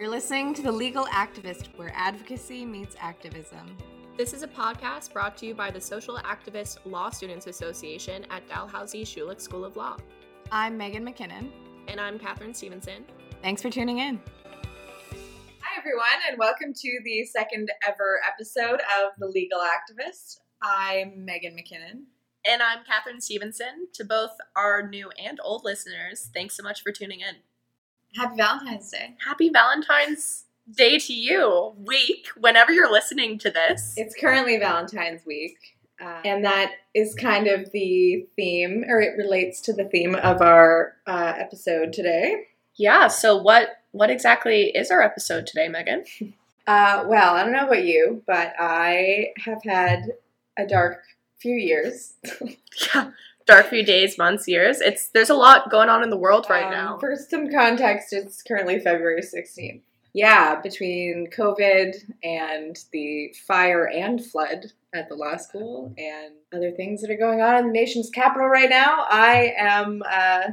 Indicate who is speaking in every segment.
Speaker 1: You're listening to The Legal Activist, where advocacy meets activism.
Speaker 2: This is a podcast brought to you by the Social Activist Law Students Association at Dalhousie Schulich School of Law.
Speaker 1: I'm Megan McKinnon.
Speaker 2: And I'm Catherine Stevenson.
Speaker 1: Thanks for tuning in.
Speaker 3: Hi, everyone, and welcome to the second ever episode of The Legal Activist. I'm Megan McKinnon.
Speaker 2: And I'm Catherine Stevenson. To both our new and old listeners, thanks so much for tuning in.
Speaker 3: Happy Valentine's Day.
Speaker 2: Happy Valentine's Day to you, week, whenever you're listening to this.
Speaker 3: It's currently Valentine's week, uh, and that is kind of the theme, or it relates to the theme of our uh, episode today.
Speaker 2: Yeah, so what what exactly is our episode today, Megan?
Speaker 3: Uh, well, I don't know about you, but I have had a dark few years.
Speaker 2: yeah, dark few days, months, years. It's there's a lot going on in the world right
Speaker 3: Um,
Speaker 2: now.
Speaker 3: For some context, it's currently February 16th. Yeah, between COVID and the fire and flood at the law school and other things that are going on in the nation's capital right now, I am uh,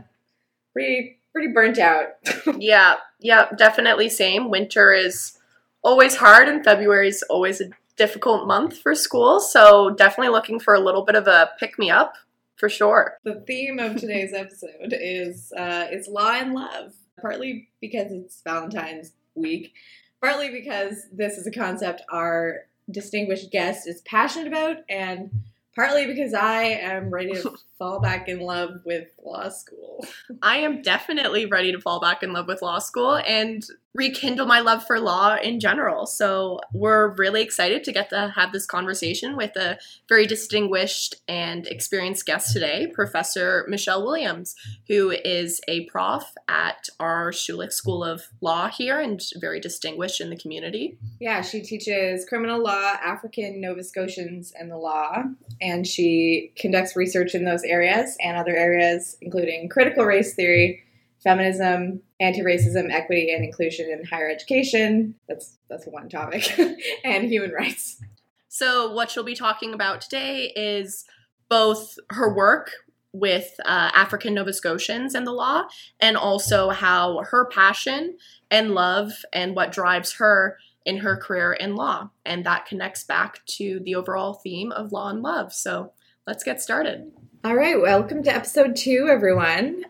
Speaker 3: pretty pretty burnt out.
Speaker 2: yeah, yeah, definitely same. Winter is always hard and February is always a difficult month for school, so definitely looking for a little bit of a pick me up for sure.
Speaker 3: the theme of today's episode is uh, is law and love, partly because it's Valentine's week, partly because this is a concept our distinguished guest is passionate about, and partly because I am ready to fall back in love with law school.
Speaker 2: I am definitely ready to fall back in love with law school and rekindle my love for law in general. So, we're really excited to get to have this conversation with a very distinguished and experienced guest today, Professor Michelle Williams, who is a prof at our Schulich School of Law here and very distinguished in the community.
Speaker 3: Yeah, she teaches criminal law, African Nova Scotians, and the law, and she conducts research in those areas and other areas, including critical race theory, feminism, anti-racism, equity, and inclusion in higher education. That's that's one topic, and human rights.
Speaker 2: So, what she'll be talking about today is both her work with uh, African Nova Scotians and the law, and also how her passion and love and what drives her in her career in law. And that connects back to the overall theme of law and love. So, let's get started.
Speaker 3: All right, welcome to episode two, everyone.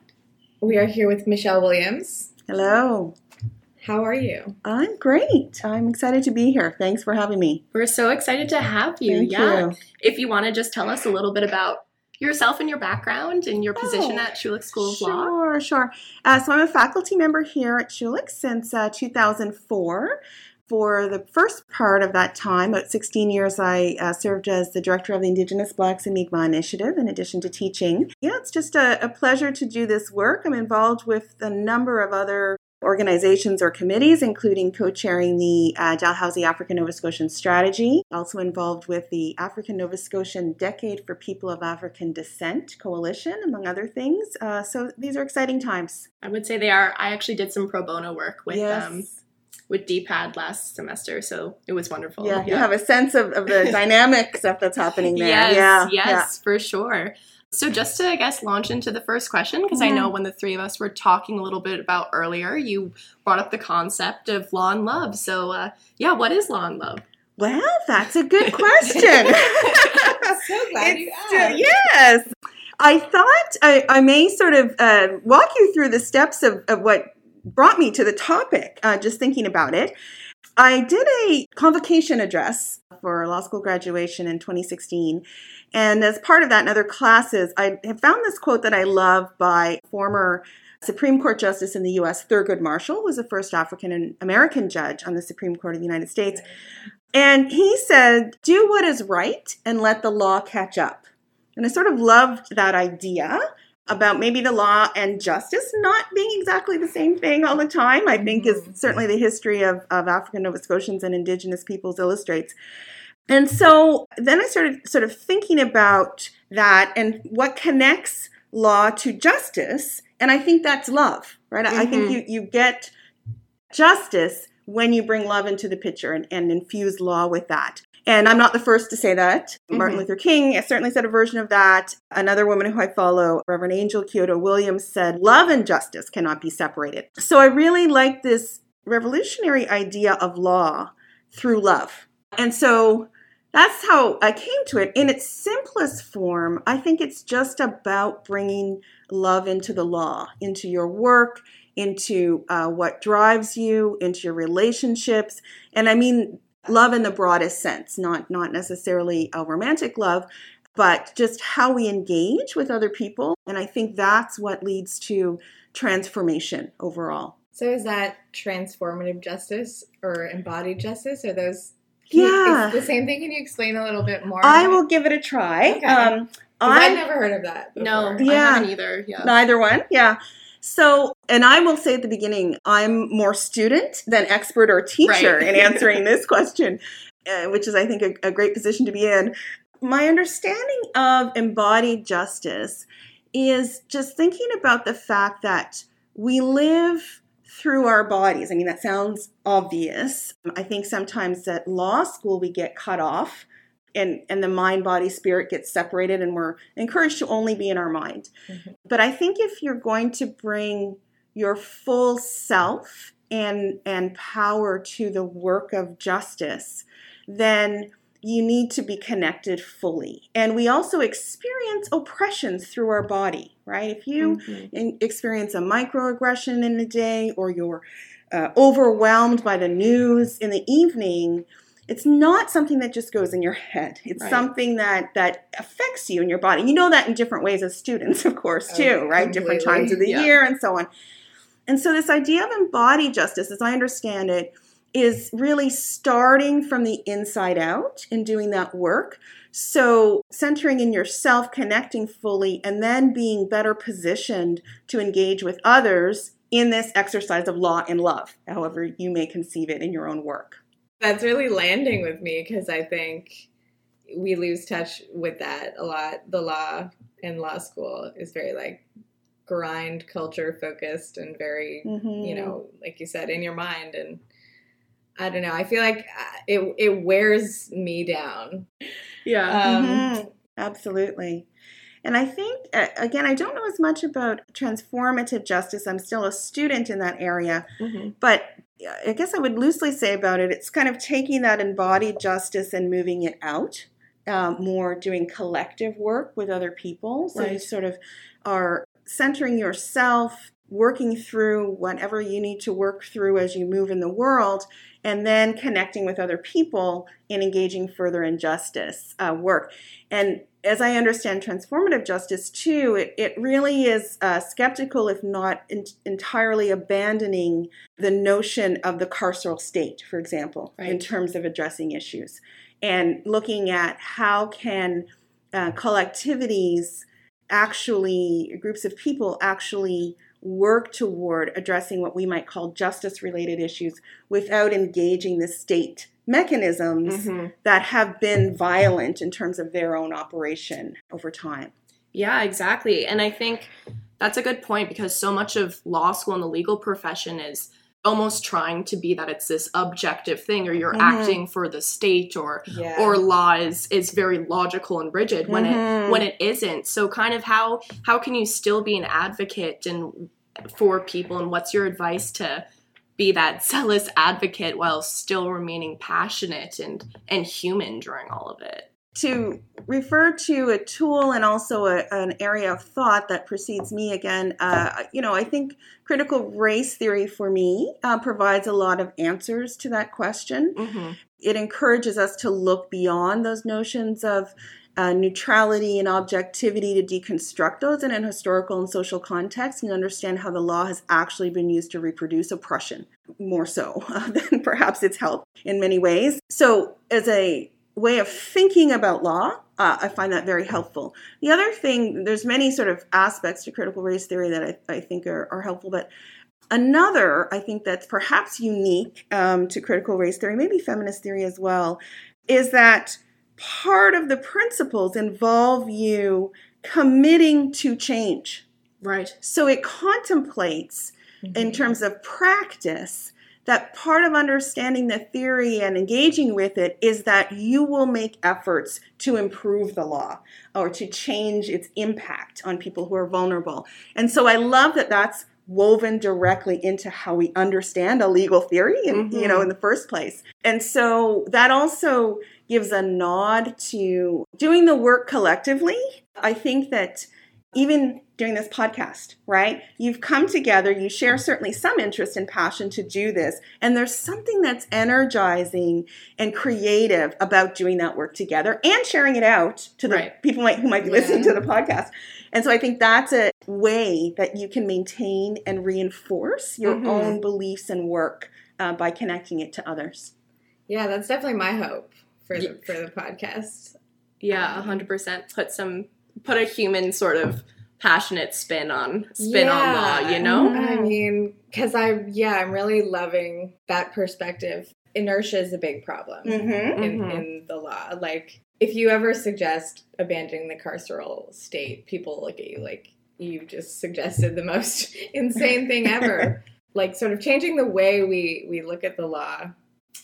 Speaker 3: We are here with Michelle Williams.
Speaker 4: Hello.
Speaker 3: How are you?
Speaker 4: I'm great. I'm excited to be here. Thanks for having me.
Speaker 2: We're so excited to have you.
Speaker 4: Thank
Speaker 2: yeah.
Speaker 4: you.
Speaker 2: If you want to just tell us a little bit about yourself and your background and your position
Speaker 4: Oh,
Speaker 2: at Schulich School of Law.
Speaker 4: Sure, sure. Uh, so I'm a faculty member here at Schulich since uh, 2004. For the first part of that time, about 16 years, I uh, served as the director of the Indigenous Blacks and Mi'kmaq Initiative in addition to teaching. Yeah, it's just a, a pleasure to do this work. I'm involved with a number of other organizations or committees, including co-chairing the uh, Dalhousie African Nova Scotian Strategy. Also involved with the African Nova Scotian Decade for People of African Descent Coalition, among other things. Uh, so these are exciting times.
Speaker 2: I would say they are. I actually did some pro bono work with them.
Speaker 4: yes.
Speaker 2: um, with DPAD last semester, so it was wonderful.
Speaker 4: yeah, you have a sense of, of the dynamic stuff that's happening there.
Speaker 2: Yes,
Speaker 4: yeah,
Speaker 2: yes, for sure. So just to, I guess, launch into the first question, because I know when the three of us were talking a little bit about earlier, you brought up the concept of law and love. So, uh, yeah, what is law and love?
Speaker 4: Well, that's a good question.
Speaker 3: So glad you
Speaker 4: It's, uh,
Speaker 3: asked.
Speaker 4: yes. I thought I, I may sort of uh, walk you through the steps of, of what brought me to the topic, uh, just thinking about it. I did a convocation address for law school graduation in 2016. And as part of that and other classes, I have found this quote that I love by former Supreme Court Justice in the U.S., Thurgood Marshall, who was the first African American judge on the Supreme Court of the United States. And he said, Do what is right and let the law catch up. And I sort of loved that idea about maybe the law and justice not being exactly the same thing all the time. I think is certainly the history of, of African Nova Scotians and Indigenous peoples illustrates. And so then I started sort of thinking about that and what connects law to justice. And I think that's love, right? I- I think
Speaker 2: Mhm.
Speaker 4: you, you get justice when you bring love into the picture and, and infuse law with that. And I'm not the first to say that. Martin
Speaker 2: Mhm.
Speaker 4: Luther King certainly said a version of that. Another woman who I follow, Reverend Angel Kyodo Williams, said, Love and justice cannot be separated. So I really like this revolutionary idea of law through love. And so that's how I came to it. In its simplest form, I think it's just about bringing love into the law, into your work, into uh, what drives you, into your relationships. And I mean love in the broadest sense, not not necessarily a romantic love, but just how we engage with other people. And I think that's what leads to transformation overall.
Speaker 3: So is that transformative justice or embodied justice? Are those
Speaker 4: yeah
Speaker 3: the same thing? Can you explain a little bit more?
Speaker 4: I will give it a try.
Speaker 3: Okay.
Speaker 4: Um,
Speaker 3: I've never heard of that. Before.
Speaker 2: No,
Speaker 4: Yeah.
Speaker 2: I haven't either. Yeah.
Speaker 4: Neither one, yeah. So, and I will say at the beginning, I'm more student than expert or teacher
Speaker 2: Right.
Speaker 4: in answering this question, uh, which is, I think, a, a great position to be in. My understanding of embodied justice is just thinking about the fact that we live through our bodies. I mean, that sounds obvious. I think sometimes at law school we get cut off and, and the mind, body, spirit gets separated, and we're encouraged to only be in our mind.
Speaker 3: Mhm.
Speaker 4: But I think if you're going to bring your full self and and power to the work of justice, then you need to be connected fully. And we also experience oppressions through our body, right? If you
Speaker 2: Mhm.
Speaker 4: in- experience a microaggression in the day or you're uh, overwhelmed by the news in the evening, it's not something that just goes in your head. It's
Speaker 2: Right.
Speaker 4: something that that affects you in your body. You know that in different ways as students, of course, too,
Speaker 3: Oh,
Speaker 4: right? Different times of the
Speaker 2: Yeah.
Speaker 4: year and so on. And so this idea of embodied justice, as I understand it, is really starting from the inside out and doing that work. So, centering in yourself, connecting fully, and then being better positioned to engage with others in this exercise of law and love, however you may conceive it in your own work.
Speaker 3: That's really landing with me because I think we lose touch with that a lot. The law in law school is very like grind culture focused and very,
Speaker 4: Mm-hmm.
Speaker 3: you know, like you said, in your mind. And I don't know. I feel like uh, it it wears me down.
Speaker 2: Yeah.
Speaker 3: Um,
Speaker 4: Mhm. Absolutely. And I think, uh, again, I don't know as much about transformative justice. I'm still a student in that area.
Speaker 2: Mhm.
Speaker 4: But I guess I would loosely say about it, it's kind of taking that embodied justice and moving it out, um, more doing collective work with other people. So you sort of are centering yourself, working through whatever you need to work through as you move in the world, and then connecting with other people and engaging further in justice uh, work. And as I understand transformative justice too, it, it really is uh, skeptical, if not en- entirely abandoning the notion of the carceral state, for example, in terms of addressing issues and looking at how can uh, collectivities actually, groups of people actually work toward addressing what we might call justice related issues without engaging the state mechanisms
Speaker 2: Mhm.
Speaker 4: that have been violent in terms of their own operation over time.
Speaker 2: Yeah, exactly. And I think that's a good point because so much of law school and the legal profession is almost trying to be that it's this objective thing or you're
Speaker 4: Mhm.
Speaker 2: acting for the state or
Speaker 3: yeah.
Speaker 2: or law is is very logical and rigid when
Speaker 4: Mhm.
Speaker 2: it when it isn't. So kind of how how can you still be an advocate and for people and what's your advice to be that zealous advocate while still remaining passionate and and human during all of it?
Speaker 4: to refer to a tool and also a, an area of thought that precedes me again, uh, you know, I think critical race theory for me uh, provides a lot of answers to that question.
Speaker 2: Mm-hmm.
Speaker 4: It encourages us to look beyond those notions of uh, neutrality and objectivity to deconstruct those in an historical and social context and understand how the law has actually been used to reproduce oppression, more so than perhaps its help in many ways. So, as a way of thinking about law, uh, I find that very helpful. The other thing, there's many sort of aspects to critical race theory that I, I think are, are helpful, but another I think that's perhaps unique um, to critical race theory, maybe feminist theory as well, is that part of the principles involve you committing to change.
Speaker 2: Right.
Speaker 4: So it contemplates in terms of practice that part of understanding the theory and engaging with it is that you will make efforts to improve the law or to change its impact on people who are vulnerable. And so I love that that's woven directly into how we understand a legal theory and you know
Speaker 2: Mhm.
Speaker 4: in the first place and so that also gives a nod to doing the work collectively i think that even doing this podcast right you've come together you share certainly some interest and passion to do this and there's something that's energizing and creative about doing that work together and sharing it out to the
Speaker 2: Right.
Speaker 4: people might, who might be
Speaker 3: Yeah.
Speaker 4: listening to the podcast and so I think that's a way that you can maintain and reinforce your
Speaker 2: Mhm.
Speaker 4: own beliefs and work uh, by connecting it to others.
Speaker 3: Yeah, that's definitely my hope for the, for the podcast.
Speaker 2: Yeah, hundred percent. Put some put a human sort of passionate spin on spin on law. You know.
Speaker 3: I mean, because I yeah, I'm really loving that perspective. Inertia is a big problem
Speaker 4: Mm-hmm.
Speaker 3: in,
Speaker 2: Mhm.
Speaker 3: in the law. Like, if you ever suggest abandoning the carceral state, people look at you like you just suggested the most insane thing ever. like, sort of changing the way we we look at the law.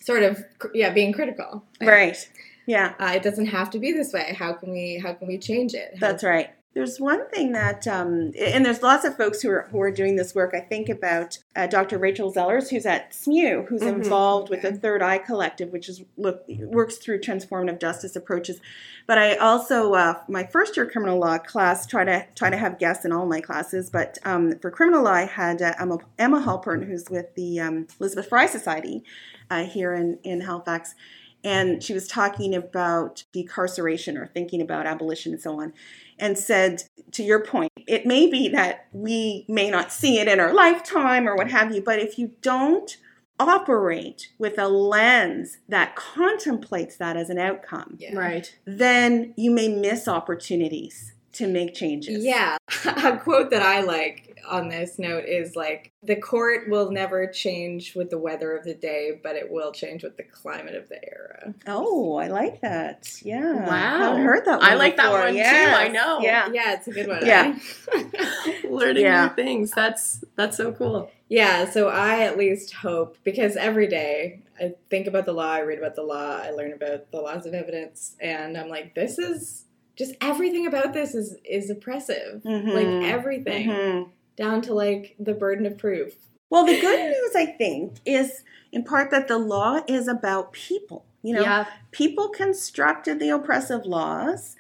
Speaker 3: Sort of, yeah, being critical.
Speaker 4: Right. Yeah,
Speaker 3: Uh, it doesn't have to be this way. How can we? How can we change it? How-
Speaker 4: that's right. There's one thing that, um, and there's lots of folks who are who are doing this work. I think about uh, Dr. Rachel Zellars, who's at SMU, who's
Speaker 2: Mhm.
Speaker 4: involved with the Third Eye Collective, which is look works through transformative justice approaches. But I also, uh, my first year criminal law class, try to try to have guests in all my classes. But um, for criminal law, I had uh, Emma, Emma Halpern, who's with the um, Elizabeth Fry Society uh, here in in Halifax, and she was talking about decarceration or thinking about abolition and so on and said to your point it may be that we may not see it in our lifetime or what have you but if you don't operate with a lens that contemplates that as an outcome
Speaker 3: Yeah.
Speaker 2: Right.
Speaker 4: then you may miss opportunities to make changes
Speaker 3: Yeah. A quote that I like on this note is like the court will never change with the weather of the day, but it will change with the climate of the era.
Speaker 4: oh i like that yeah
Speaker 2: Wow.
Speaker 4: I haven't heard that one
Speaker 2: I like that
Speaker 4: before.
Speaker 2: one too, I know.
Speaker 4: yeah
Speaker 3: Yeah, it's a good one.
Speaker 4: Yeah.
Speaker 2: Learning
Speaker 4: Yeah.
Speaker 2: new things. That's that's so cool.
Speaker 3: yeah, so I at least hope because every day I think about the law, I read about the law, I learn about the laws of evidence, and I'm like, this is just everything about this is is oppressive.
Speaker 4: Mhm.
Speaker 3: Like everything.
Speaker 4: Mhm.
Speaker 3: Down to like the burden of proof.
Speaker 4: Well, the good news, I think, is in part that the law is about people. You know,
Speaker 2: yeah.
Speaker 4: people constructed the oppressive laws,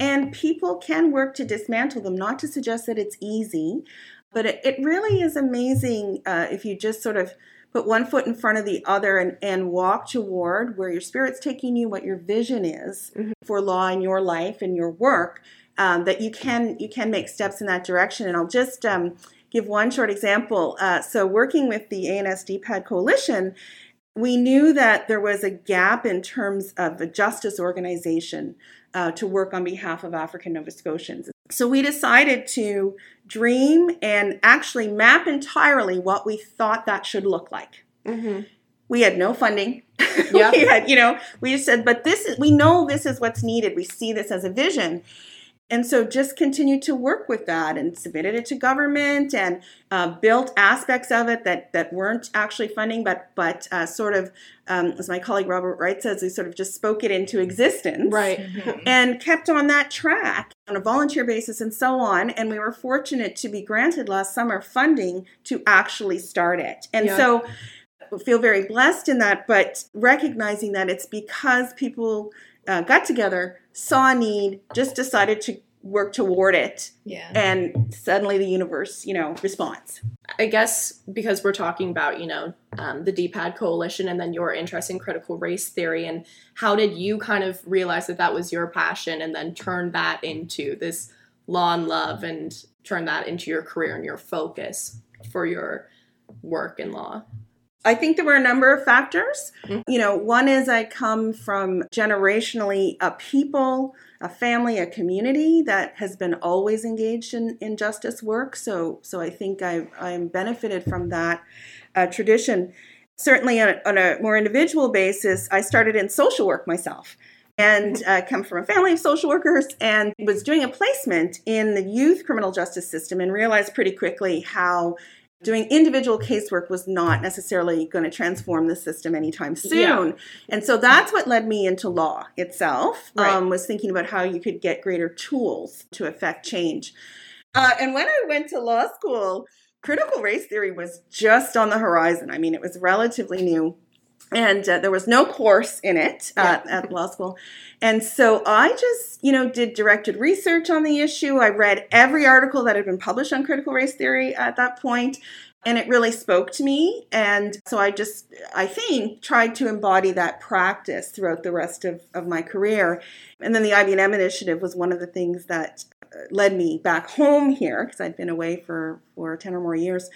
Speaker 4: and people can work to dismantle them. Not to suggest that it's easy, but it, it really is amazing uh, if you just sort of put one foot in front of the other and, and walk toward where your spirit's taking you, what your vision is
Speaker 2: Mhm.
Speaker 4: for law in your life and your work. Um, that you can you can make steps in that direction. And I'll just um, give one short example. Uh, so, working with the ANS DPAD Coalition, we knew that there was a gap in terms of a justice organization uh, to work on behalf of African Nova Scotians. So, we decided to dream and actually map entirely what we thought that should look like.
Speaker 2: Mm-hmm.
Speaker 4: We had no funding.
Speaker 2: Yeah.
Speaker 4: we had, you know, we just said, but this is, we know this is what's needed. We see this as a vision. And so just continued to work with that and submitted it to government and uh, built aspects of it that, that weren't actually funding, but but uh, sort of, um, as my colleague Robert Wright says, we sort of just spoke it into existence
Speaker 2: Right.
Speaker 4: and kept on that track on a volunteer basis and so on. And we were fortunate to be granted last summer funding to actually start it. And
Speaker 2: Yeah.
Speaker 4: so feel very blessed in that, but recognizing that it's because people uh, got together, saw a need, just decided to work toward it,
Speaker 3: Yeah.
Speaker 4: and suddenly the universe, you know, responds.
Speaker 2: I guess because we're talking about, you know, um, the DPAD coalition and then your interest in critical race theory, and how did you kind of realize that that was your passion and then turn that into this law and love and turn that into your career and your focus for your work in law?
Speaker 4: I think there were a number of factors.
Speaker 2: Mhm.
Speaker 4: You know, one is I come from generationally a people, a family, a community that has been always engaged in, in justice work. So, so I think I I'm benefited from that uh, tradition. Certainly, on a, on a more individual basis, I started in social work myself. And uh, come from a family of social workers, and was doing a placement in the youth criminal justice system, and realized pretty quickly how doing individual casework was not necessarily going to transform the system anytime soon.
Speaker 2: Yeah.
Speaker 4: And so that's what led me into law itself,
Speaker 2: Right.
Speaker 4: um, was thinking about how you could get greater tools to affect change. Uh, and when I went to law school, critical race theory was just on the horizon. I mean, it was relatively new. And uh, there was no course in it uh, at law school. And so I just, you know, did directed research on the issue. I read every article that had been published on critical race theory at that point, and it really spoke to me. And so I just, I think, tried to embody that practice throughout the rest of, of my career. And then the IB&M initiative was one of the things that uh, led me back home here because I'd been away for, for 10 or more years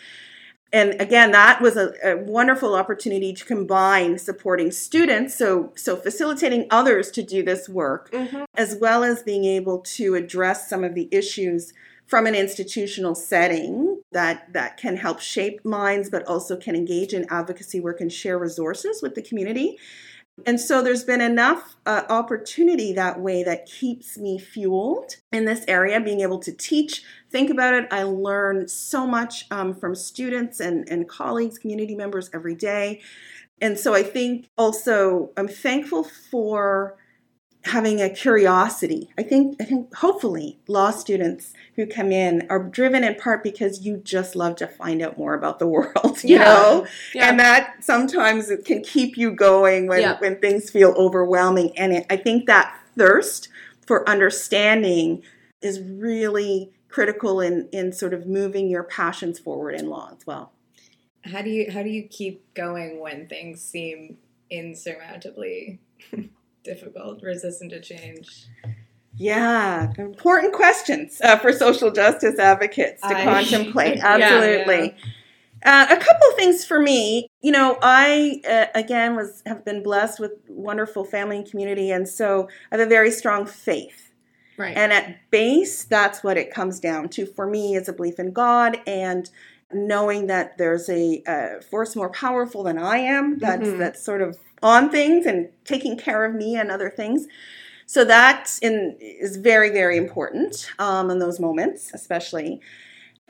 Speaker 4: and again that was a, a, wonderful opportunity to combine supporting students so so facilitating others to do this work mm-hmm. as well as being able to address some of the issues from an institutional setting that that can help shape minds but also can engage in advocacy work and share resources with the community and so there's been enough uh, opportunity that way that keeps me fueled in this area, being able to teach, think about it. I learn so much um, from students and, and colleagues, community members every day. And so I think also I'm thankful for having a curiosity. I think I think hopefully law students who come in are driven in part because you just love to find out more about the world, you yeah. know? Yeah. And that sometimes it can keep you going when, yeah. when things feel overwhelming. And it, I think that thirst for understanding is really critical in, in sort of moving your passions forward in law as well.
Speaker 3: How do you how do you keep going when things seem insurmountably difficult, resistant to change?
Speaker 4: Yeah, important questions uh, for social justice advocates to I, contemplate. Absolutely. Yeah, yeah. Uh, a couple of things for me. You know, I uh, again was have been blessed with wonderful family and community, and so I have a very strong faith.
Speaker 2: Right.
Speaker 4: And at base, that's what it comes down to for me is a belief in God and knowing that there's a, a force more powerful than I am. That's mm-hmm. that's sort of on things and taking care of me and other things. So that in, is very, very important um, in those moments, especially.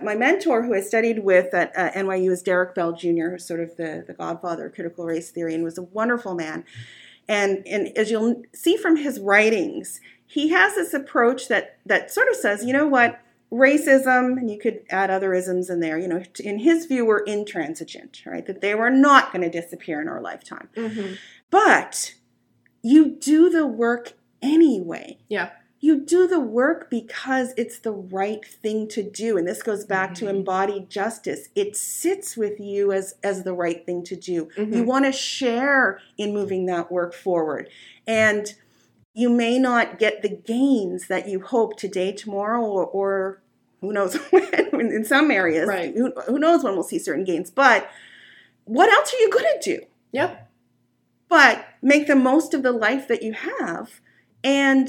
Speaker 4: My mentor, who I studied with at uh, NYU, is Derrick Bell Jr., who's sort of the, the godfather of critical race theory and was a wonderful man. And, and as you'll see from his writings, he has this approach that, that sort of says, you know what, racism, and you could add other isms in there, you know, in his view, were intransigent, right? That they were not going to disappear in our lifetime. Mm-hmm. But you do the work anyway.
Speaker 2: Yeah.
Speaker 4: You do the work because it's the right thing to do. And this goes back mm-hmm. to embodied justice. It sits with you as, as the right thing to do. Mm-hmm. You want to share in moving that work forward. And you may not get the gains that you hope today, tomorrow, or, or who knows when in some areas.
Speaker 2: Right.
Speaker 4: Who, who, knows when we'll see certain gains. But what else are you going to do?
Speaker 2: Yep.
Speaker 4: But make the most of the life that you have and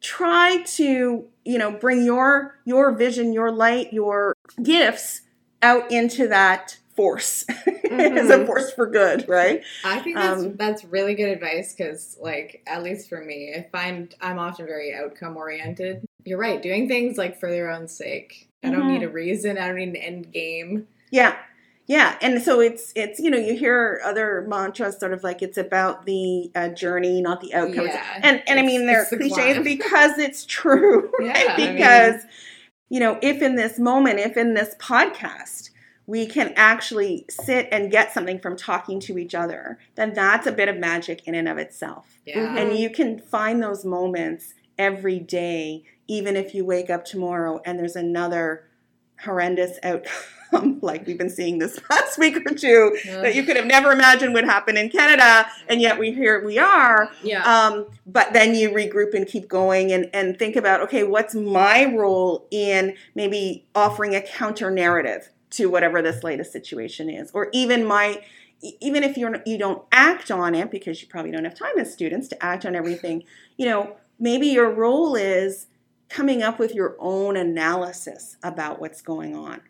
Speaker 4: try to, you know, bring your your vision, your light, your gifts out into that force mm-hmm. as a force for good, right?
Speaker 3: I think that's um, that's really good advice because, like, at least for me, I find I'm often very outcome oriented. You're right, doing things like for their own sake. I don't mm-hmm. need a reason. I don't need an end game.
Speaker 4: Yeah, yeah, and so it's it's you know you hear other mantras sort of like it's about the uh, journey, not the outcome. Yeah, and and I mean they're the cliches because it's true, right? Yeah, because I mean, you know if in this moment, if in this podcast we can actually sit and get something from talking to each other, then that's a bit of magic in and of itself.
Speaker 3: Yeah. Mm-hmm.
Speaker 4: And you can find those moments every day, even if you wake up tomorrow and there's another horrendous outcome like we've been seeing this past week or two yeah. that you could have never imagined would happen in Canada and yet we here we are
Speaker 2: yeah
Speaker 4: um, but then you regroup and keep going and, and think about okay what's my role in maybe offering a counter narrative to whatever this latest situation is or even my even if you're you don't act on it because you probably don't have time as students to act on everything you know maybe your role is coming up with your own analysis about what's going on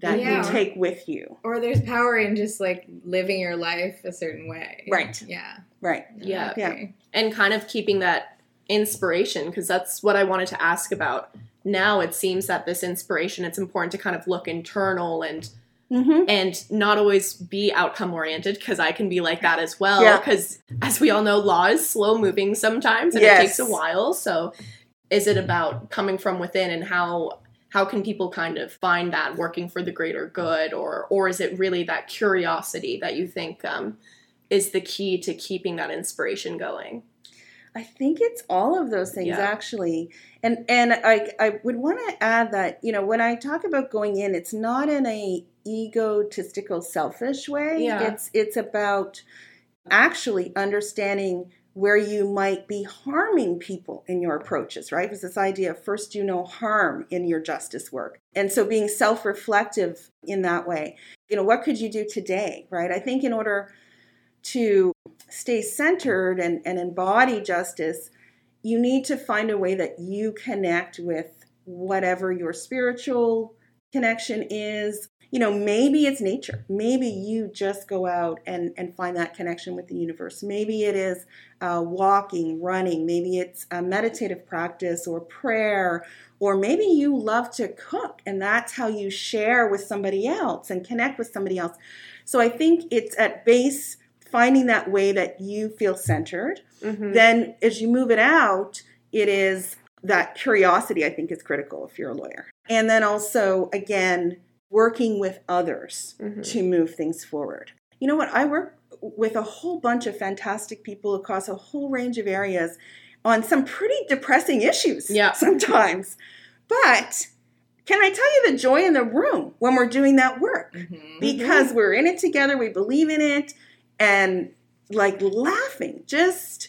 Speaker 4: that yeah. you take with you.
Speaker 3: Or there's power in just like living your life a certain way.
Speaker 4: Right.
Speaker 3: Yeah.
Speaker 4: Right.
Speaker 2: Yeah. Yeah and kind of keeping that inspiration because that's what i wanted to ask about now it seems that this inspiration it's important to kind of look internal and mm-hmm. and not always be outcome oriented because i can be like that as well because yeah. as we all know law is slow moving sometimes and yes. it takes a while so is it about coming from within and how how can people kind of find that working for the greater good or or is it really that curiosity that you think um, is the key to keeping that inspiration going
Speaker 4: I think it's all of those things
Speaker 2: Yeah.
Speaker 4: actually. And and I I would want to add that, you know, when I talk about going in, it's not in a egotistical selfish way.
Speaker 2: Yeah.
Speaker 4: It's it's about actually understanding where you might be harming people in your approaches, right? Because this idea of first do no harm in your justice work. And so being self-reflective in that way. You know, what could you do today, right? I think in order to stay centered and, and embody justice, you need to find a way that you connect with whatever your spiritual connection is. You know, maybe it's nature. Maybe you just go out and, and find that connection with the universe. Maybe it is uh, walking, running. Maybe it's a meditative practice or prayer. Or maybe you love to cook and that's how you share with somebody else and connect with somebody else. So I think it's at base finding that way that you feel centered.
Speaker 2: Mm-hmm.
Speaker 4: Then as you move it out, it is that curiosity, I think, is critical if you're a lawyer. And then also, again, working with others
Speaker 2: Mhm.
Speaker 4: to move things forward. You know what? I work with a whole bunch of fantastic people across a whole range of areas on some pretty depressing issues
Speaker 2: Yeah.
Speaker 4: sometimes. But can I tell you the joy in the room when we're doing that work?
Speaker 3: Mhm.
Speaker 4: because we're in it together we believe in it and like laughing just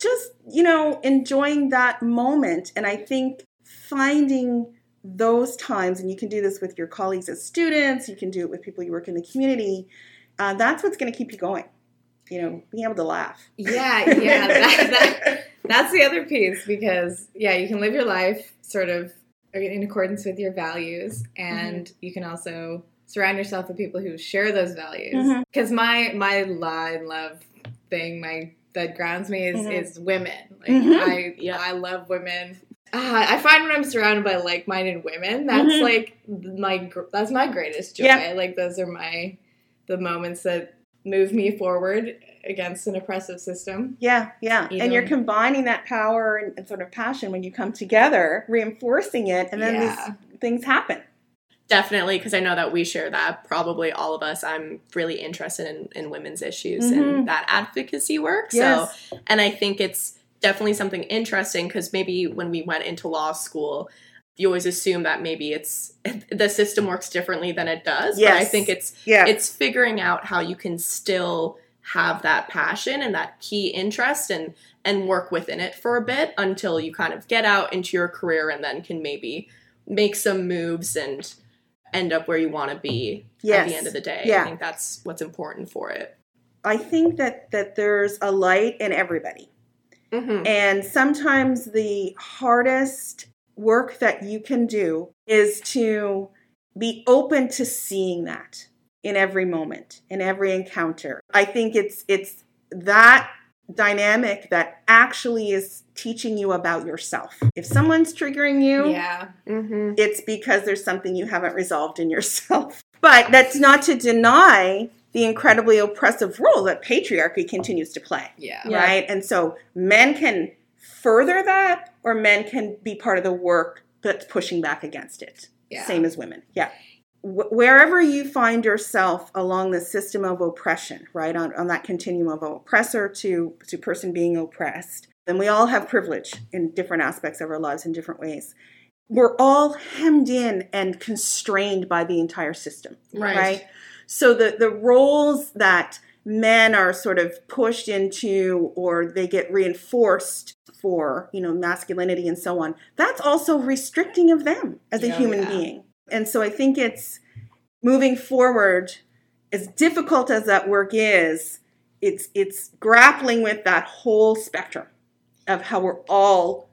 Speaker 4: just you know enjoying that moment and i think finding those times and you can do this with your colleagues as students you can do it with people you work in the community uh, that's what's going to keep you going you know being able to laugh
Speaker 3: Yeah, yeah. That, that, that's the other piece because, yeah, you can live your life sort of in accordance with your values, and you can also surround yourself with people who share those values. Because my my law and love thing, my that grounds me is
Speaker 4: Mhm.
Speaker 3: is women. Like
Speaker 4: Mhm.
Speaker 3: I
Speaker 2: Yeah.
Speaker 3: I love women. Uh, I find when I'm surrounded by like-minded women, that's
Speaker 4: Mhm.
Speaker 3: like my that's my greatest joy.
Speaker 4: Yeah.
Speaker 3: Like those are my the moments that move me forward against an oppressive system.
Speaker 4: yeah yeah
Speaker 3: You
Speaker 4: and you're combining that power and, and sort of passion when you come together reinforcing it and then
Speaker 3: Yeah.
Speaker 4: these things happen
Speaker 2: Definitely, because I know that we share that. Probably all of us. I'm really interested in, in women's issues
Speaker 4: Mhm.
Speaker 2: and that advocacy work.
Speaker 4: Yes.
Speaker 2: So, and I think it's definitely something interesting because maybe when we went into law school, you always assume that maybe it's the system works differently than it does. But I think it's
Speaker 4: yeah
Speaker 2: it's figuring out how you can still have that passion and that key interest and and work within it for a bit until you kind of get out into your career and then can maybe make some moves and end up where you want to be at the end of the day.
Speaker 4: Yeah.
Speaker 2: I think that's what's important for it.
Speaker 4: I think that that there's a light in everybody.
Speaker 2: Mm-hmm.
Speaker 4: And sometimes the hardest work that you can do is to be open to seeing that in every moment, in every encounter. I think it's it's that dynamic that actually is teaching you about yourself. If someone's triggering you,
Speaker 3: Yeah.
Speaker 2: Mm-hmm.
Speaker 4: it's because there's something you haven't resolved in yourself. But that's not to deny the incredibly oppressive role that patriarchy continues to play
Speaker 3: Yeah.
Speaker 2: Yeah.
Speaker 4: right? And so men can further that, or men can be part of the work that's pushing back against it.
Speaker 3: Yeah.
Speaker 4: Same as women. Yeah. Wh- Wherever you find yourself along the system of oppression, right, on, on that continuum of oppressor to, to person being oppressed, then we all have privilege in different aspects of our lives in different ways. We're all hemmed in and constrained by the entire system
Speaker 2: Right.
Speaker 4: right? So the the roles that men are sort of pushed into or they get reinforced for, you know, masculinity and so on, that's also restricting of them as a
Speaker 3: Yeah,
Speaker 4: human
Speaker 3: yeah.
Speaker 4: being. And so I think it's moving forward as difficult as that work is, it's it's grappling with that whole spectrum of how we're all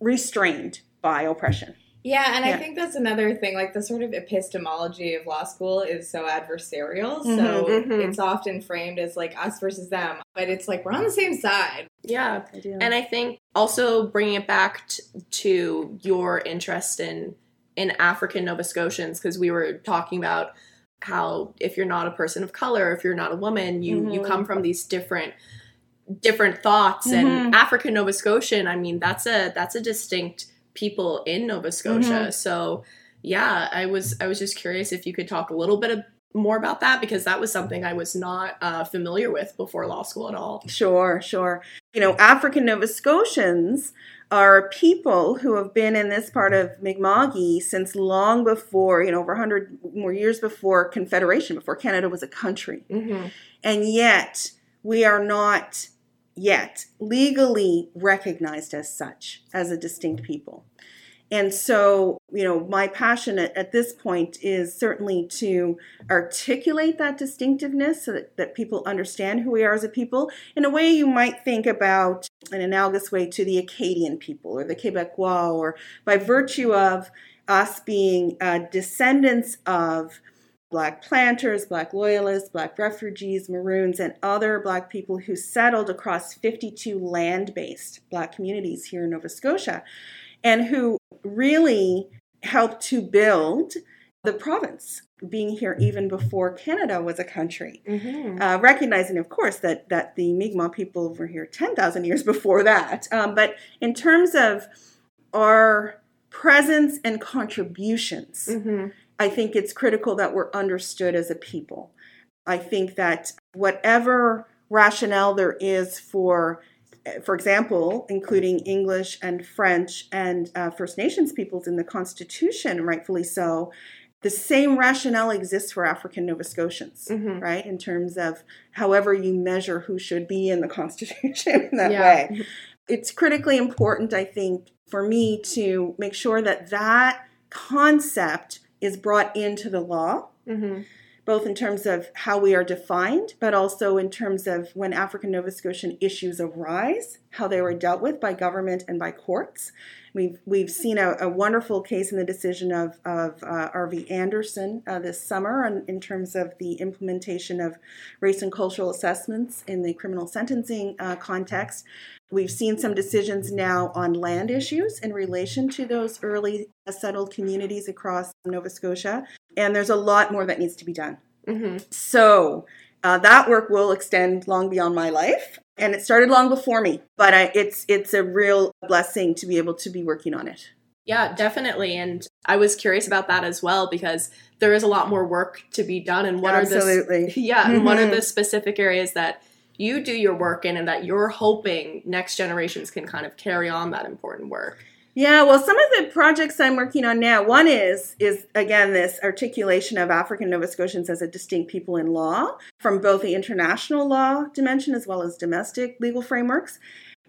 Speaker 4: restrained by oppression.
Speaker 3: Yeah, and
Speaker 4: Yeah.
Speaker 3: I think that's another thing. Like the sort of epistemology of law school is so adversarial. So
Speaker 2: Mhm, mhm.
Speaker 3: it's often framed as like us versus them, but it's like we're on the same side.
Speaker 2: Yeah.
Speaker 4: I.
Speaker 2: And I think also bringing it back t- to your interest in in African Nova Scotians, because we were talking about how if you're not a person of color, if you're not a woman, you you
Speaker 4: Mhm.
Speaker 2: come from these different different thoughts.
Speaker 4: Mhm.
Speaker 2: And African Nova Scotian, I mean, that's a that's a distinct people in Nova Scotia. So Yeah, I was I was just curious if you could talk a little bit of, more about that because that was something I was not uh, familiar with before law school at all.
Speaker 4: Sure, sure. You know, African Nova Scotians are people who have been in this part of Mi'kma'ki since long before, you know, over 100 more years before Confederation, before Canada was a country.
Speaker 2: Mm-hmm.
Speaker 4: And yet, we are not yet legally recognized as such, as a distinct people. And so, you know, my passion at, at, this point is certainly to articulate that distinctiveness so that, that people understand who we are as a people. In a way you might think about an analogous way to the Acadian people or the Quebecois, or by virtue of us being uh, descendants of Black planters, Black loyalists, Black refugees, Maroons, and other Black people who settled across 52 land based Black communities here in Nova Scotia and who really helped to build the province being here even before Canada was a country.
Speaker 2: Mm-hmm.
Speaker 4: Uh, recognizing, of course, that, that the Mi'kmaq people were here 10,000 years before that. Um, but in terms of our presence and contributions,
Speaker 2: Mm-hmm.
Speaker 4: I think it's critical that we're understood as a people. I think that whatever rationale there is for for example, including English and French and uh, First Nations peoples in the Constitution, rightfully so, the same rationale exists for African Nova Scotians,
Speaker 2: Mm-hmm.
Speaker 4: right? In terms of however you measure who should be in the Constitution in that
Speaker 2: Yeah.
Speaker 4: way. It's critically important, I think, for me to make sure that that concept is brought into the law
Speaker 2: Mm-hmm.
Speaker 4: Both in terms of how we are defined, but also in terms of when African Nova Scotian issues arise, how they were dealt with by government and by courts. We've, we've seen a, a wonderful case in the decision of, of uh, R.V. Anderson uh, this summer on, in terms of the implementation of race and cultural assessments in the criminal sentencing uh, context. We've seen some decisions now on land issues in relation to those early settled communities across Nova Scotia and there's a lot more that needs to be done.
Speaker 2: Mm-hmm.
Speaker 4: So uh, that work will extend long beyond my life, and it started long before me. But I, it's it's a real blessing to be able to be working on it.
Speaker 2: Yeah, definitely. And I was curious about that as well because there is a lot more work to be done. And what are the yeah, and what are the mm-hmm. specific areas that you do your work in and that you're hoping next generations can kind of carry on that important work?
Speaker 4: Yeah, well, some of the projects I'm working on now, one is is again this articulation of African Nova Scotians as a distinct people in law from both the international law dimension as well as domestic legal frameworks.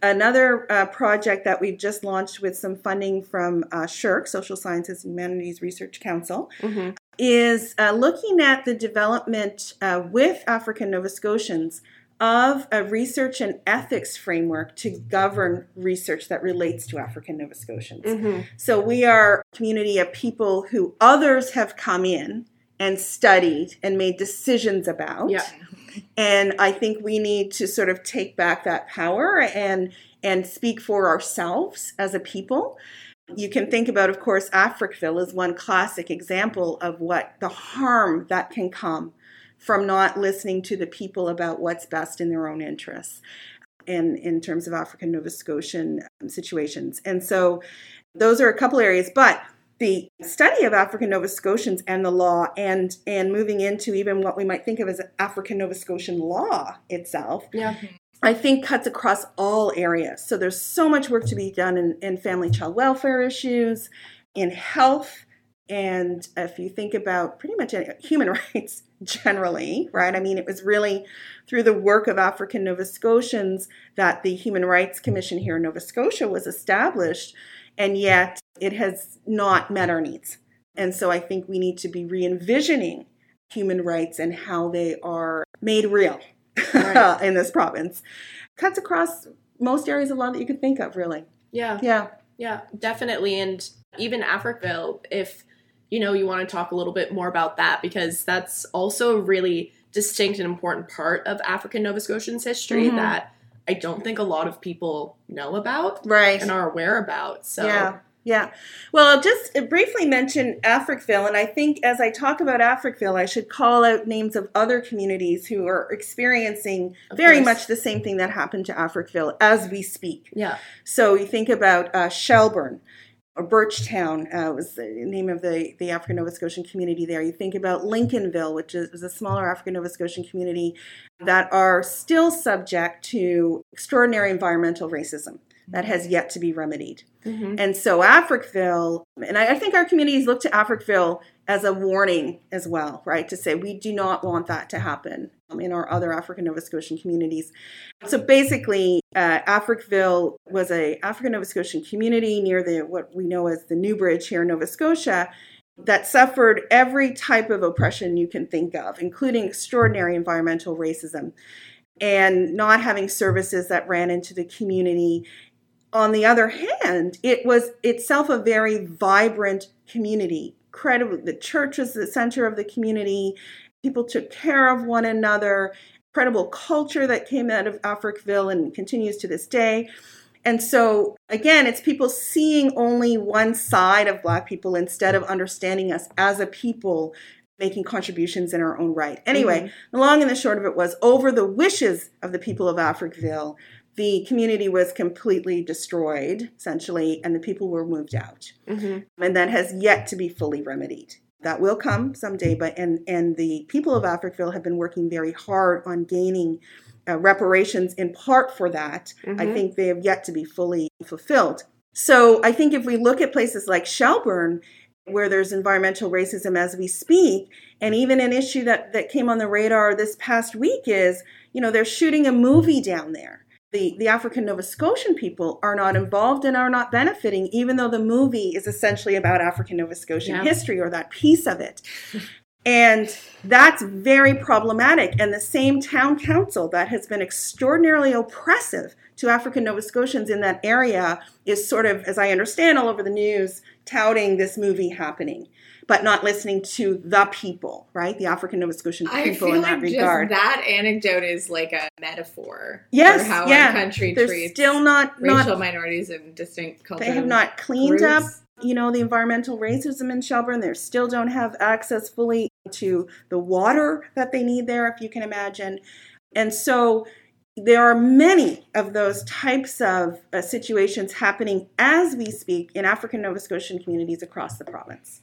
Speaker 4: Another uh, project that we've just launched with some funding from uh, SSHRC, Social Sciences and Humanities Research Council,
Speaker 2: Mm-hmm.
Speaker 4: is uh, looking at the development uh, with African Nova Scotians of a research and ethics framework to govern research that relates to African Nova Scotians.
Speaker 2: Mm-hmm.
Speaker 4: So we are a community of people who others have come in and studied and made decisions about.
Speaker 2: Yeah.
Speaker 4: And I think we need to sort of take back that power and and speak for ourselves as a people. You can think about, of course, Africville is one classic example of what the harm that can come from not listening to the people about what's best in their own interests in, in terms of African Nova Scotian um, situations. And so those are a couple areas, but the study of African Nova Scotians and the law and and moving into even what we might think of as African Nova Scotian law itself,
Speaker 2: Yeah.
Speaker 4: I think cuts across all areas. So there's so much work to be done in, in family child welfare issues, in health, and if you think about pretty much any, human rights generally, right? I mean, it was really through the work of African Nova Scotians that the Human Rights Commission here in Nova Scotia was established, and yet it has not met our needs. And so I think we need to be re envisioning human rights and how they are made real
Speaker 2: Right.
Speaker 4: in this province. Cuts across most areas of law that you could think of, really.
Speaker 2: Yeah.
Speaker 4: Yeah.
Speaker 2: Yeah, definitely. And even Africville, if you know you want to talk a little bit more about that, because that's also a really distinct and important part of African Nova Scotians history
Speaker 4: Mhm.
Speaker 2: that I don't think a lot of people know about
Speaker 4: Right.
Speaker 2: and are aware about. So
Speaker 4: Yeah. Yeah. Well, I'll just briefly mention Africville, and I think as I talk about Africville, I should call out names of other communities who are experiencing
Speaker 2: Of
Speaker 4: very
Speaker 2: course.
Speaker 4: much the same thing that happened to Africville as we speak.
Speaker 2: yeah.
Speaker 4: So you think about uh, Shelburne, or Birchtown uh, was the name of the, the African Nova Scotian community there. You think about Lincolnville, which is, is a smaller African Nova Scotian community that are still subject to extraordinary environmental racism that has yet to be remedied.
Speaker 2: Mm-hmm.
Speaker 4: And so Africville, and I, I think our communities look to Africville as a warning as well, right? To say we do not want that to happen um, in our other African Nova Scotian communities. So basically, uh, Africville was a African Nova Scotian community near the what we know as the New Bridge here in Nova Scotia that suffered every type of oppression you can think of, including extraordinary environmental racism and not having services that ran into the community on the other hand, it was itself a very vibrant community. Credible, the church was the center of the community. People took care of one another. Incredible culture that came out of Africville and continues to this day. And so, again, it's people seeing only one side of Black people instead of understanding us as a people making contributions in our own right. Anyway, mm-hmm. the long and the short of it was over the wishes of the people of Africville, the community was completely destroyed, essentially, and the people were moved out. Mm-hmm. And that has yet to be fully remedied. That will come someday, but and and the people of Africville have been working very hard on gaining uh, reparations in part for that. Mm-hmm. I think they have yet to be fully fulfilled. So I think if we look at places like Shelburne, where there's environmental racism as we speak, and even an issue that that came on the radar this past week is, you know, they're shooting a movie down there the, the African Nova Scotian people are not involved and are not benefiting, even though the movie is essentially about African Nova Scotian yeah. history or that piece of it. and that's very problematic. And the same town council that has been extraordinarily oppressive to African Nova Scotians in that area is sort of, as I understand, all over the news, touting this movie happening but not listening to the people, right? The African Nova Scotian people in that
Speaker 3: like
Speaker 4: regard.
Speaker 3: that anecdote is like a metaphor
Speaker 4: yes,
Speaker 3: for how
Speaker 4: yeah.
Speaker 3: our country
Speaker 4: They're
Speaker 3: treats
Speaker 4: still not
Speaker 3: racial
Speaker 4: not,
Speaker 3: minorities and distinct cultures.
Speaker 4: They have not cleaned
Speaker 3: groups.
Speaker 4: up, you know, the environmental racism in Shelburne. They still don't have access fully to the water that they need there, if you can imagine. And so there are many of those types of uh, situations happening as we speak in African Nova Scotian communities across the province.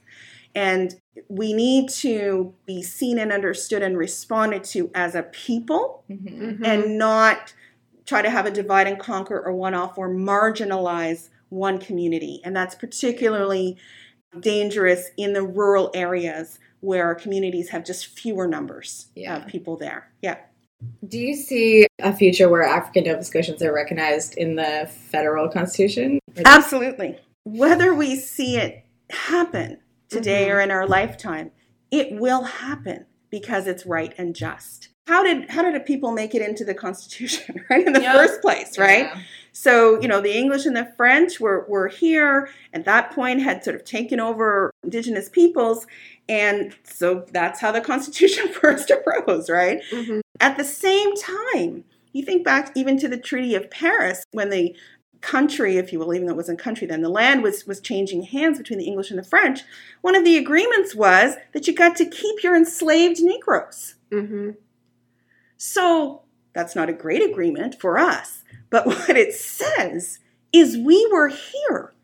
Speaker 4: And we need to be seen and understood and responded to as a people mm-hmm. and not try to have a divide and conquer or one off or marginalize one community. And that's particularly dangerous in the rural areas where communities have just fewer numbers yeah. of people there. Yeah.
Speaker 3: Do you see a future where African Nova Scotians are recognized in the federal constitution?
Speaker 4: Absolutely. Whether we see it happen today mm-hmm. or in our lifetime. It will happen because it's right and just. How did how did people make it into the Constitution, right? In the yep. first place, right? Yeah. So, you know, the English and the French were, were here at that point, had sort of taken over indigenous peoples. And so that's how the Constitution first arose, right? Mm-hmm. At the same time, you think back even to the Treaty of Paris when the country, if you will, even though it wasn't country then, the land was, was changing hands between the English and the French, one of the agreements was that you got to keep your enslaved Negroes. Mm-hmm. So that's not a great agreement for us. But what it says is we were here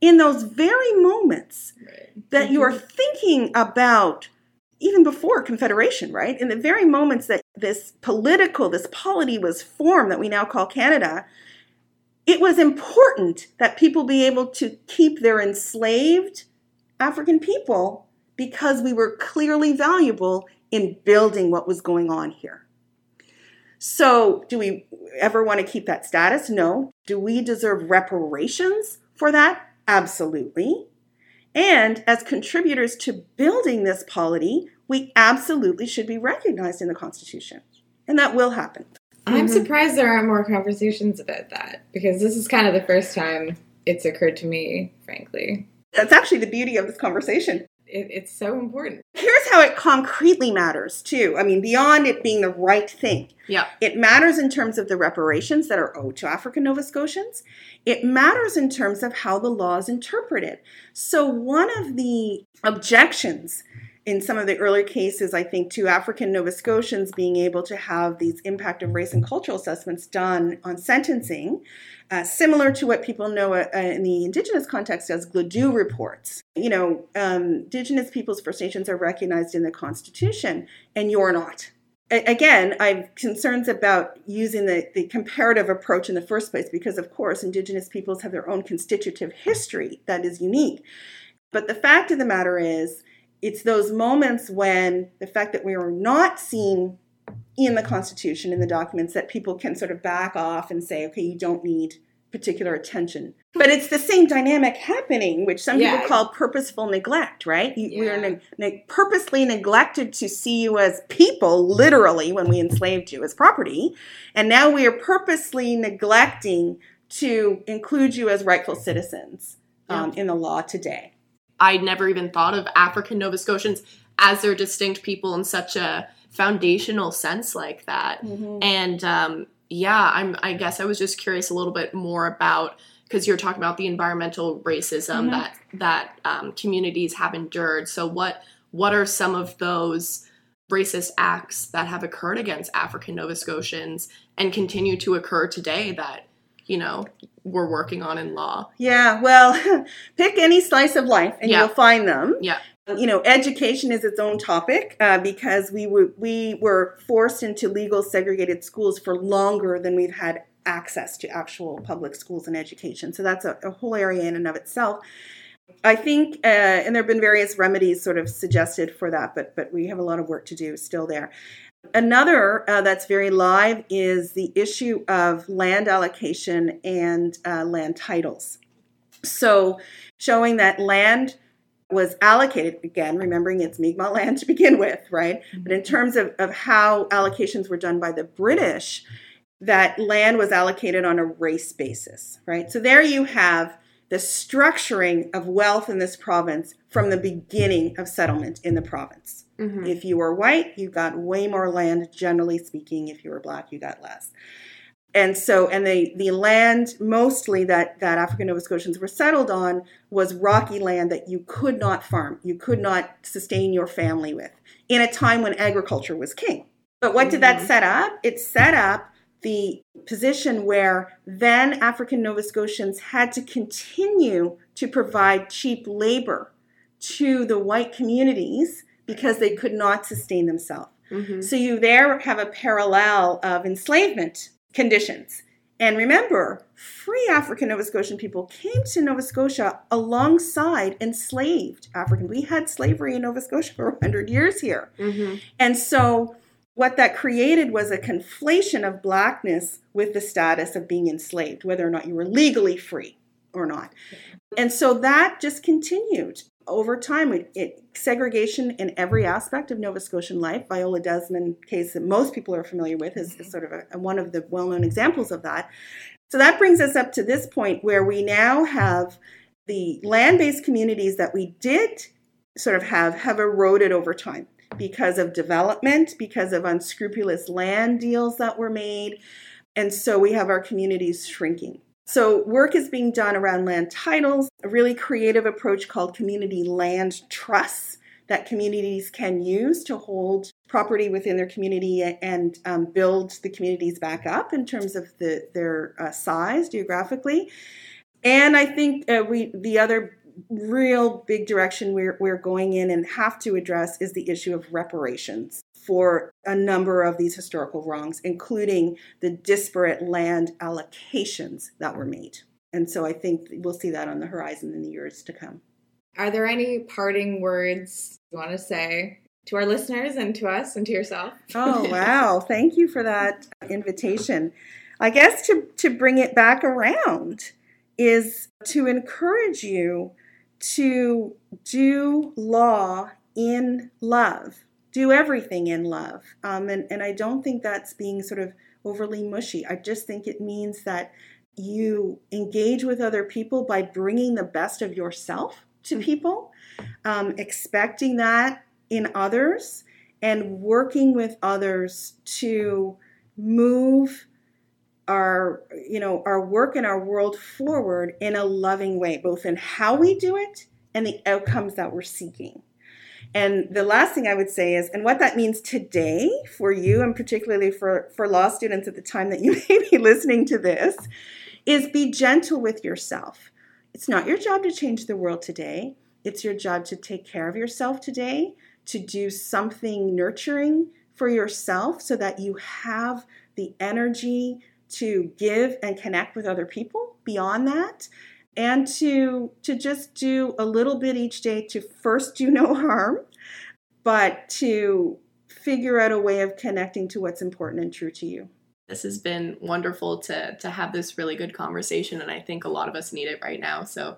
Speaker 4: in those very moments right. that you are mm-hmm. thinking about even before Confederation, right? In the very moments that this political, this polity was formed that we now call Canada, it was important that people be able to keep their enslaved African people because we were clearly valuable in building what was going on here. So, do we ever want to keep that status? No. Do we deserve reparations for that? Absolutely. And as contributors to building this polity, we absolutely should be recognized in the Constitution. And that will happen.
Speaker 3: I'm mm-hmm. surprised there aren't more conversations about that because this is kind of the first time it's occurred to me, frankly.
Speaker 4: That's actually the beauty of this conversation.
Speaker 3: It, it's so important.
Speaker 4: Here's how it concretely matters, too. I mean, beyond it being the right thing.
Speaker 2: Yeah.
Speaker 4: It matters in terms of the reparations that are owed to African Nova Scotians. It matters in terms of how the law is interpreted. So, one of the objections in some of the earlier cases, I think, to African Nova Scotians being able to have these impact of race and cultural assessments done on sentencing, uh, similar to what people know uh, in the Indigenous context as Gladue reports. You know, um, Indigenous peoples, First Nations are recognized in the Constitution, and you're not. Again, I have concerns about using the, the comparative approach in the first place because, of course, Indigenous peoples have their own constitutive history that is unique. But the fact of the matter is, it's those moments when the fact that we are not seen in the Constitution, in the documents, that people can sort of back off and say, okay, you don't need particular attention. But it's the same dynamic happening, which some
Speaker 3: Yeah.
Speaker 4: people call purposeful neglect, right? You, We are ne- ne- purposely neglected to see you as people, literally, when we enslaved you as property. And now we are purposely neglecting to include you as rightful citizens um, in the law today.
Speaker 2: I never even thought of African Nova Scotians as their distinct people in such a foundational sense like that. And um, yeah, I'm. I guess I was just curious a little bit more about because you're talking about the environmental racism
Speaker 4: Mhm.
Speaker 2: that that um, communities have endured. So what what are some of those racist acts that have occurred against African Nova Scotians and continue to occur today that you know we're working on in law?
Speaker 4: Yeah, well, pick any slice of life and
Speaker 2: Yeah.
Speaker 4: you'll find them.
Speaker 2: Yeah.
Speaker 4: You know, education is its own topic uh, because we were we were forced into legal segregated schools for longer than we've had access to actual public schools and education. So that's a, a whole area in and of itself. I think, uh, and there have been various remedies sort of suggested for that, but but we have a lot of work to do still there. Another uh, that's very live is the issue of land allocation and uh, land titles. So, showing that land was allocated, again, remembering it's Mi'kmaq land to begin with, right? But in terms of, of how allocations were done by the British, that land was allocated on a race basis, right? So, there you have the structuring of wealth in this province from the beginning of settlement in the province.
Speaker 2: Mhm.
Speaker 4: If you were white, you got way more land, generally speaking. If you were black, you got less. And so, and the, the land mostly that, that African Nova Scotians were settled on was rocky land that you could not farm, you could not sustain your family with in a time when agriculture was king. But what did that
Speaker 2: Mhm.
Speaker 4: set up? It set up the position where then African Nova Scotians had to continue to provide cheap labor to the white communities because they could not sustain themselves.
Speaker 2: Mhm.
Speaker 4: So you there have a parallel of enslavement conditions. And remember, free African Nova Scotian people came to Nova Scotia alongside enslaved African. We had slavery in Nova Scotia for 100 years here.
Speaker 2: Mhm.
Speaker 4: And so what that created was a conflation of blackness with the status of being enslaved, whether or not you were legally free or not. And so that just continued over time. It, it, segregation in every aspect of Nova Scotian life. Viola Desmond case that most people are familiar with is, is mm-hmm. sort of a, one of the well-known examples of that. So that brings us up to this point where we now have the land-based communities that we did sort of have have eroded over time because of development, because of unscrupulous land deals that were made. And so we have our communities shrinking. So work is being done around land titles, a really creative approach called community land trusts that communities can use to hold property within their community and um, build the communities back up in terms of the, their uh, size geographically. And I think uh, we the other real big direction we're, we're going in and have to address is the issue of reparations for a number of these historical wrongs, including the disparate land allocations that were made. And so I think we'll see that on the horizon in the years to come.
Speaker 3: Are there any parting words you want to say to our listeners and to us and to yourself?
Speaker 4: Oh, wow. Thank you for that invitation. I guess to, to bring it back around is to encourage you to do law in love, do everything in love. Um, and, and I don't think that's being sort of overly mushy. I just think it means that you engage with other people by bringing the best of yourself to people, um, expecting that in others, and working with others to move our you know our work and our world forward in a loving way both in how we do it and the outcomes that we're seeking And the last thing I would say is, and what that means today for you, and particularly for, for law students at the time that you may be listening to this, is be gentle with yourself. It's not your job to change the world today. It's your job to take care of yourself today, to do something nurturing for yourself so that you have the energy to give and connect with other people beyond that and to to just do a little bit each day to first do no harm but to figure out a way of connecting to what's important and true to you
Speaker 2: this has been wonderful to to have this really good conversation and i think a lot of us need it right now so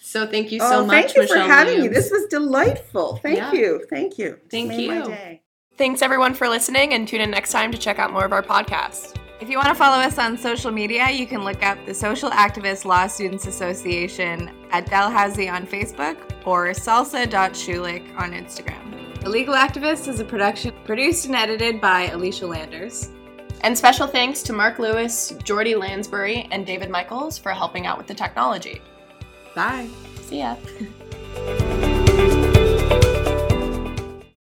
Speaker 2: so thank you so
Speaker 4: oh,
Speaker 2: much
Speaker 4: thank you
Speaker 2: Michelle
Speaker 4: for having
Speaker 2: Williams.
Speaker 4: me this was delightful thank
Speaker 2: Yeah.
Speaker 4: you thank you
Speaker 2: Thank
Speaker 4: Made my
Speaker 2: you.
Speaker 4: day.
Speaker 2: thanks everyone for listening and tune in next time to check out more of our podcast
Speaker 3: If you want to follow us on social media, you can look up the Social Activist Law Students Association at Dalhousie on Facebook or salsa.schulich on Instagram. The Legal Activist is a production produced and edited by Alicia Landers.
Speaker 2: and special thanks to mark lewis jordy lansbury and david michaels for helping out with the technology
Speaker 3: Bye.
Speaker 2: see ya